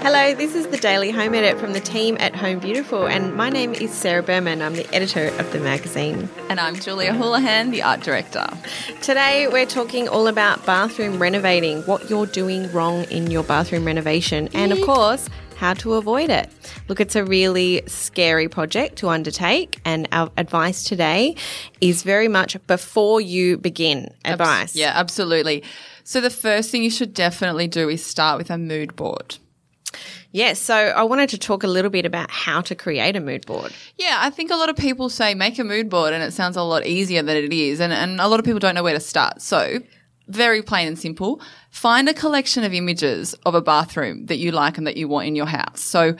Hello, this is the Daily Home Edit from the team at Home Beautiful, and my name is Sarah Berman. I'm the editor of the magazine. And I'm Julia Houlihan, the art director. Today, we're talking all about bathroom renovating, what you're doing wrong in your bathroom renovation, and of course, how to avoid it. Look, it's a really scary project to undertake, and our advice today is very much before you begin advice. Yeah, absolutely. So the first thing you should definitely do is start with a mood board. Yes, so I wanted to talk a little bit about how to create a mood board. Yeah, I think a lot of people say make a mood board and it sounds a lot easier than it is. And, and a lot of people don't know where to start. So, very plain and simple, find a collection of images of a bathroom that you like and that you want in your house. So,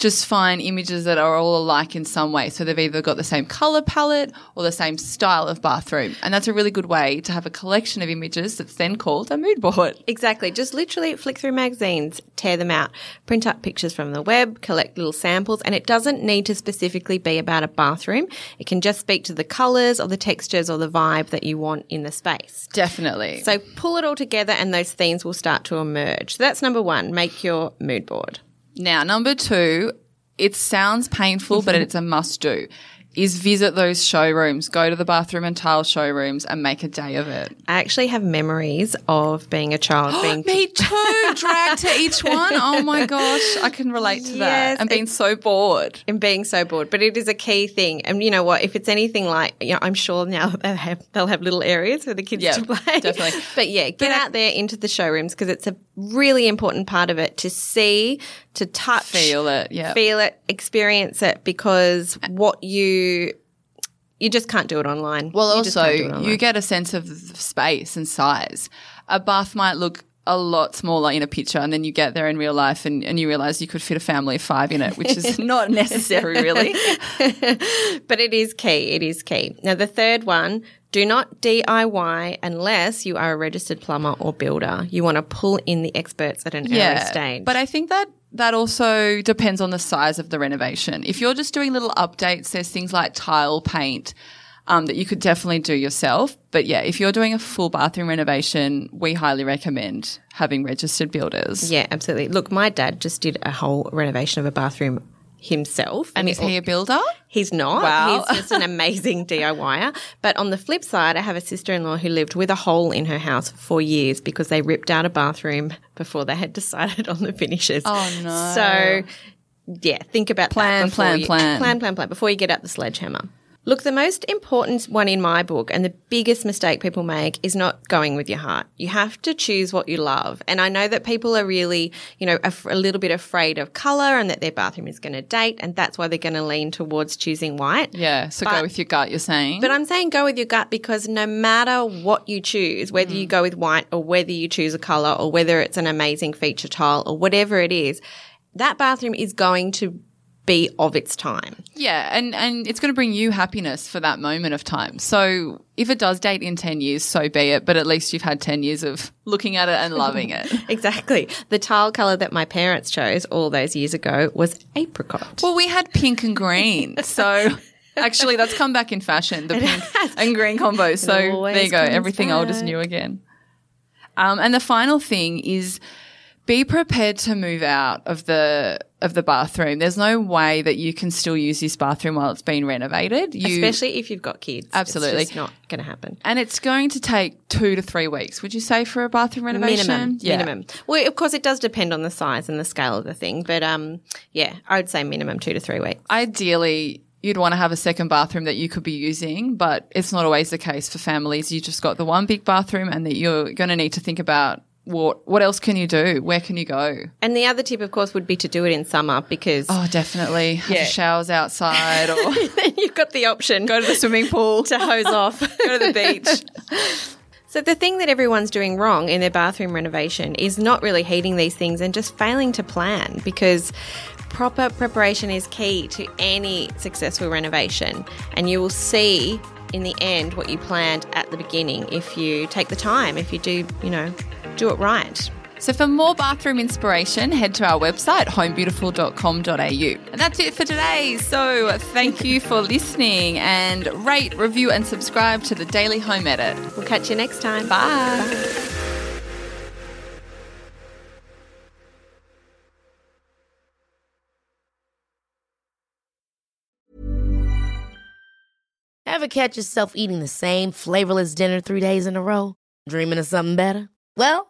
just find images that are all alike in some way. So they've either got the same color palette or the same style of bathroom. And that's a really good way to have a collection of images that's then called a mood board. Exactly. Just literally flick through magazines, tear them out, print up pictures from the web, collect little samples, and it doesn't need to specifically be about a bathroom. It can just speak to the colors or the textures or the vibe that you want in the space. Definitely. So pull it all together and those themes will start to emerge. So that's number one, make your mood board. Now, number two, it sounds painful, but mm-hmm. it's a must do. Is visit those showrooms, go to the bathroom and tile showrooms and make a day of it. I actually have memories of being a child being Me too, dragged to each one. Oh my gosh, I can relate to Yes, that and being so bored. and being so bored. But it is a key thing. And you know what? If it's anything like, you know, I'm sure now they'll have, they'll have little areas for the kids Yeah, to play. definitely. But yeah, get out there into the showrooms because it's a really important part of it to see, to touch, Feel it, yeah. feel it, experience it because what you, you just can't do it online. Well, You also, can't do it online. you get a sense of space and size. A bath might look a lot smaller in a picture, and then you get there in real life and, and you realize you could fit a family of five in it, which is not necessary, really. but it is key. It is key. Now, the third one, do not DIY unless you are a registered plumber or builder. You want to pull in the experts at an early stage. But I think that that also depends on the size of the renovation. If you're just doing little updates, there's things like tile paint um, that you could definitely do yourself. But yeah, if you're doing a full bathroom renovation, we highly recommend having registered builders. yeah, absolutely. Look, my dad just did a whole renovation of a bathroom himself. And is he a builder? He's not. Wow. He's just an amazing DIYer. But on the flip side, I have a sister in law who lived with a hole in her house for years because they ripped out a bathroom before they had decided on the finishes. Oh, no. So, yeah, think about Plan, plan, you, plan. Plan, plan, plan before you get out the sledgehammer. Look, the most important one in my book and the biggest mistake people make is not going with your heart. You have to choose what you love. And I know that people are really, you know, a, a little bit afraid of color and that their bathroom is going to date. And that's why they're going to lean towards choosing white. Yeah. So go with your gut, you're saying. But I'm saying go with your gut because no matter what you choose, whether you mm. go with white or whether you choose a color or whether it's an amazing feature tile or whatever it is, that bathroom is going to be of its time. Yeah, and and it's going to bring you happiness for that moment of time. So if it does date in 10 years, so be it, but at least you've had 10 years of looking at it and loving it. Exactly. The tile color that my parents chose all those years ago was apricot. well, we had pink and green. So actually that's come back in fashion, the pink and green combo. So there you go, everything old is new again. Um, and the final thing is be prepared to move out of the of the bathroom. There's no way that you can still use this bathroom while it's been renovated. You, Especially if you've got kids. Absolutely. It's just not going to happen. And it's going to take two to three weeks, would you say, for a bathroom renovation? Minimum, Yeah. minimum. Well, of course, it does depend on the size and the scale of the thing, but um, yeah, I would say minimum two to three weeks. Ideally, you'd want to have a second bathroom that you could be using, but it's not always the case for families. You just got the one big bathroom and that you're going to need to think about what what else can you do? Where can you go? And the other tip, of course, would be to do it in summer because Oh, definitely. Have Yeah. showers outside or you've got the option go to the swimming pool, to hose off. go to the beach. So the thing that everyone's doing wrong in their bathroom renovation is not really heating these things and just failing to plan because proper preparation is key to any successful renovation and you will see in the end what you planned at the beginning if you take the time if you do, you know, do it right. So for more bathroom inspiration, head to our website, homebeautiful.com.au. And that's it for today. So thank you for listening and rate, review, and subscribe to the Daily Home Edit. We'll catch you next time. Bye. Ever catch yourself eating the same flavorless dinner three days in a row? Dreaming of something better? Well,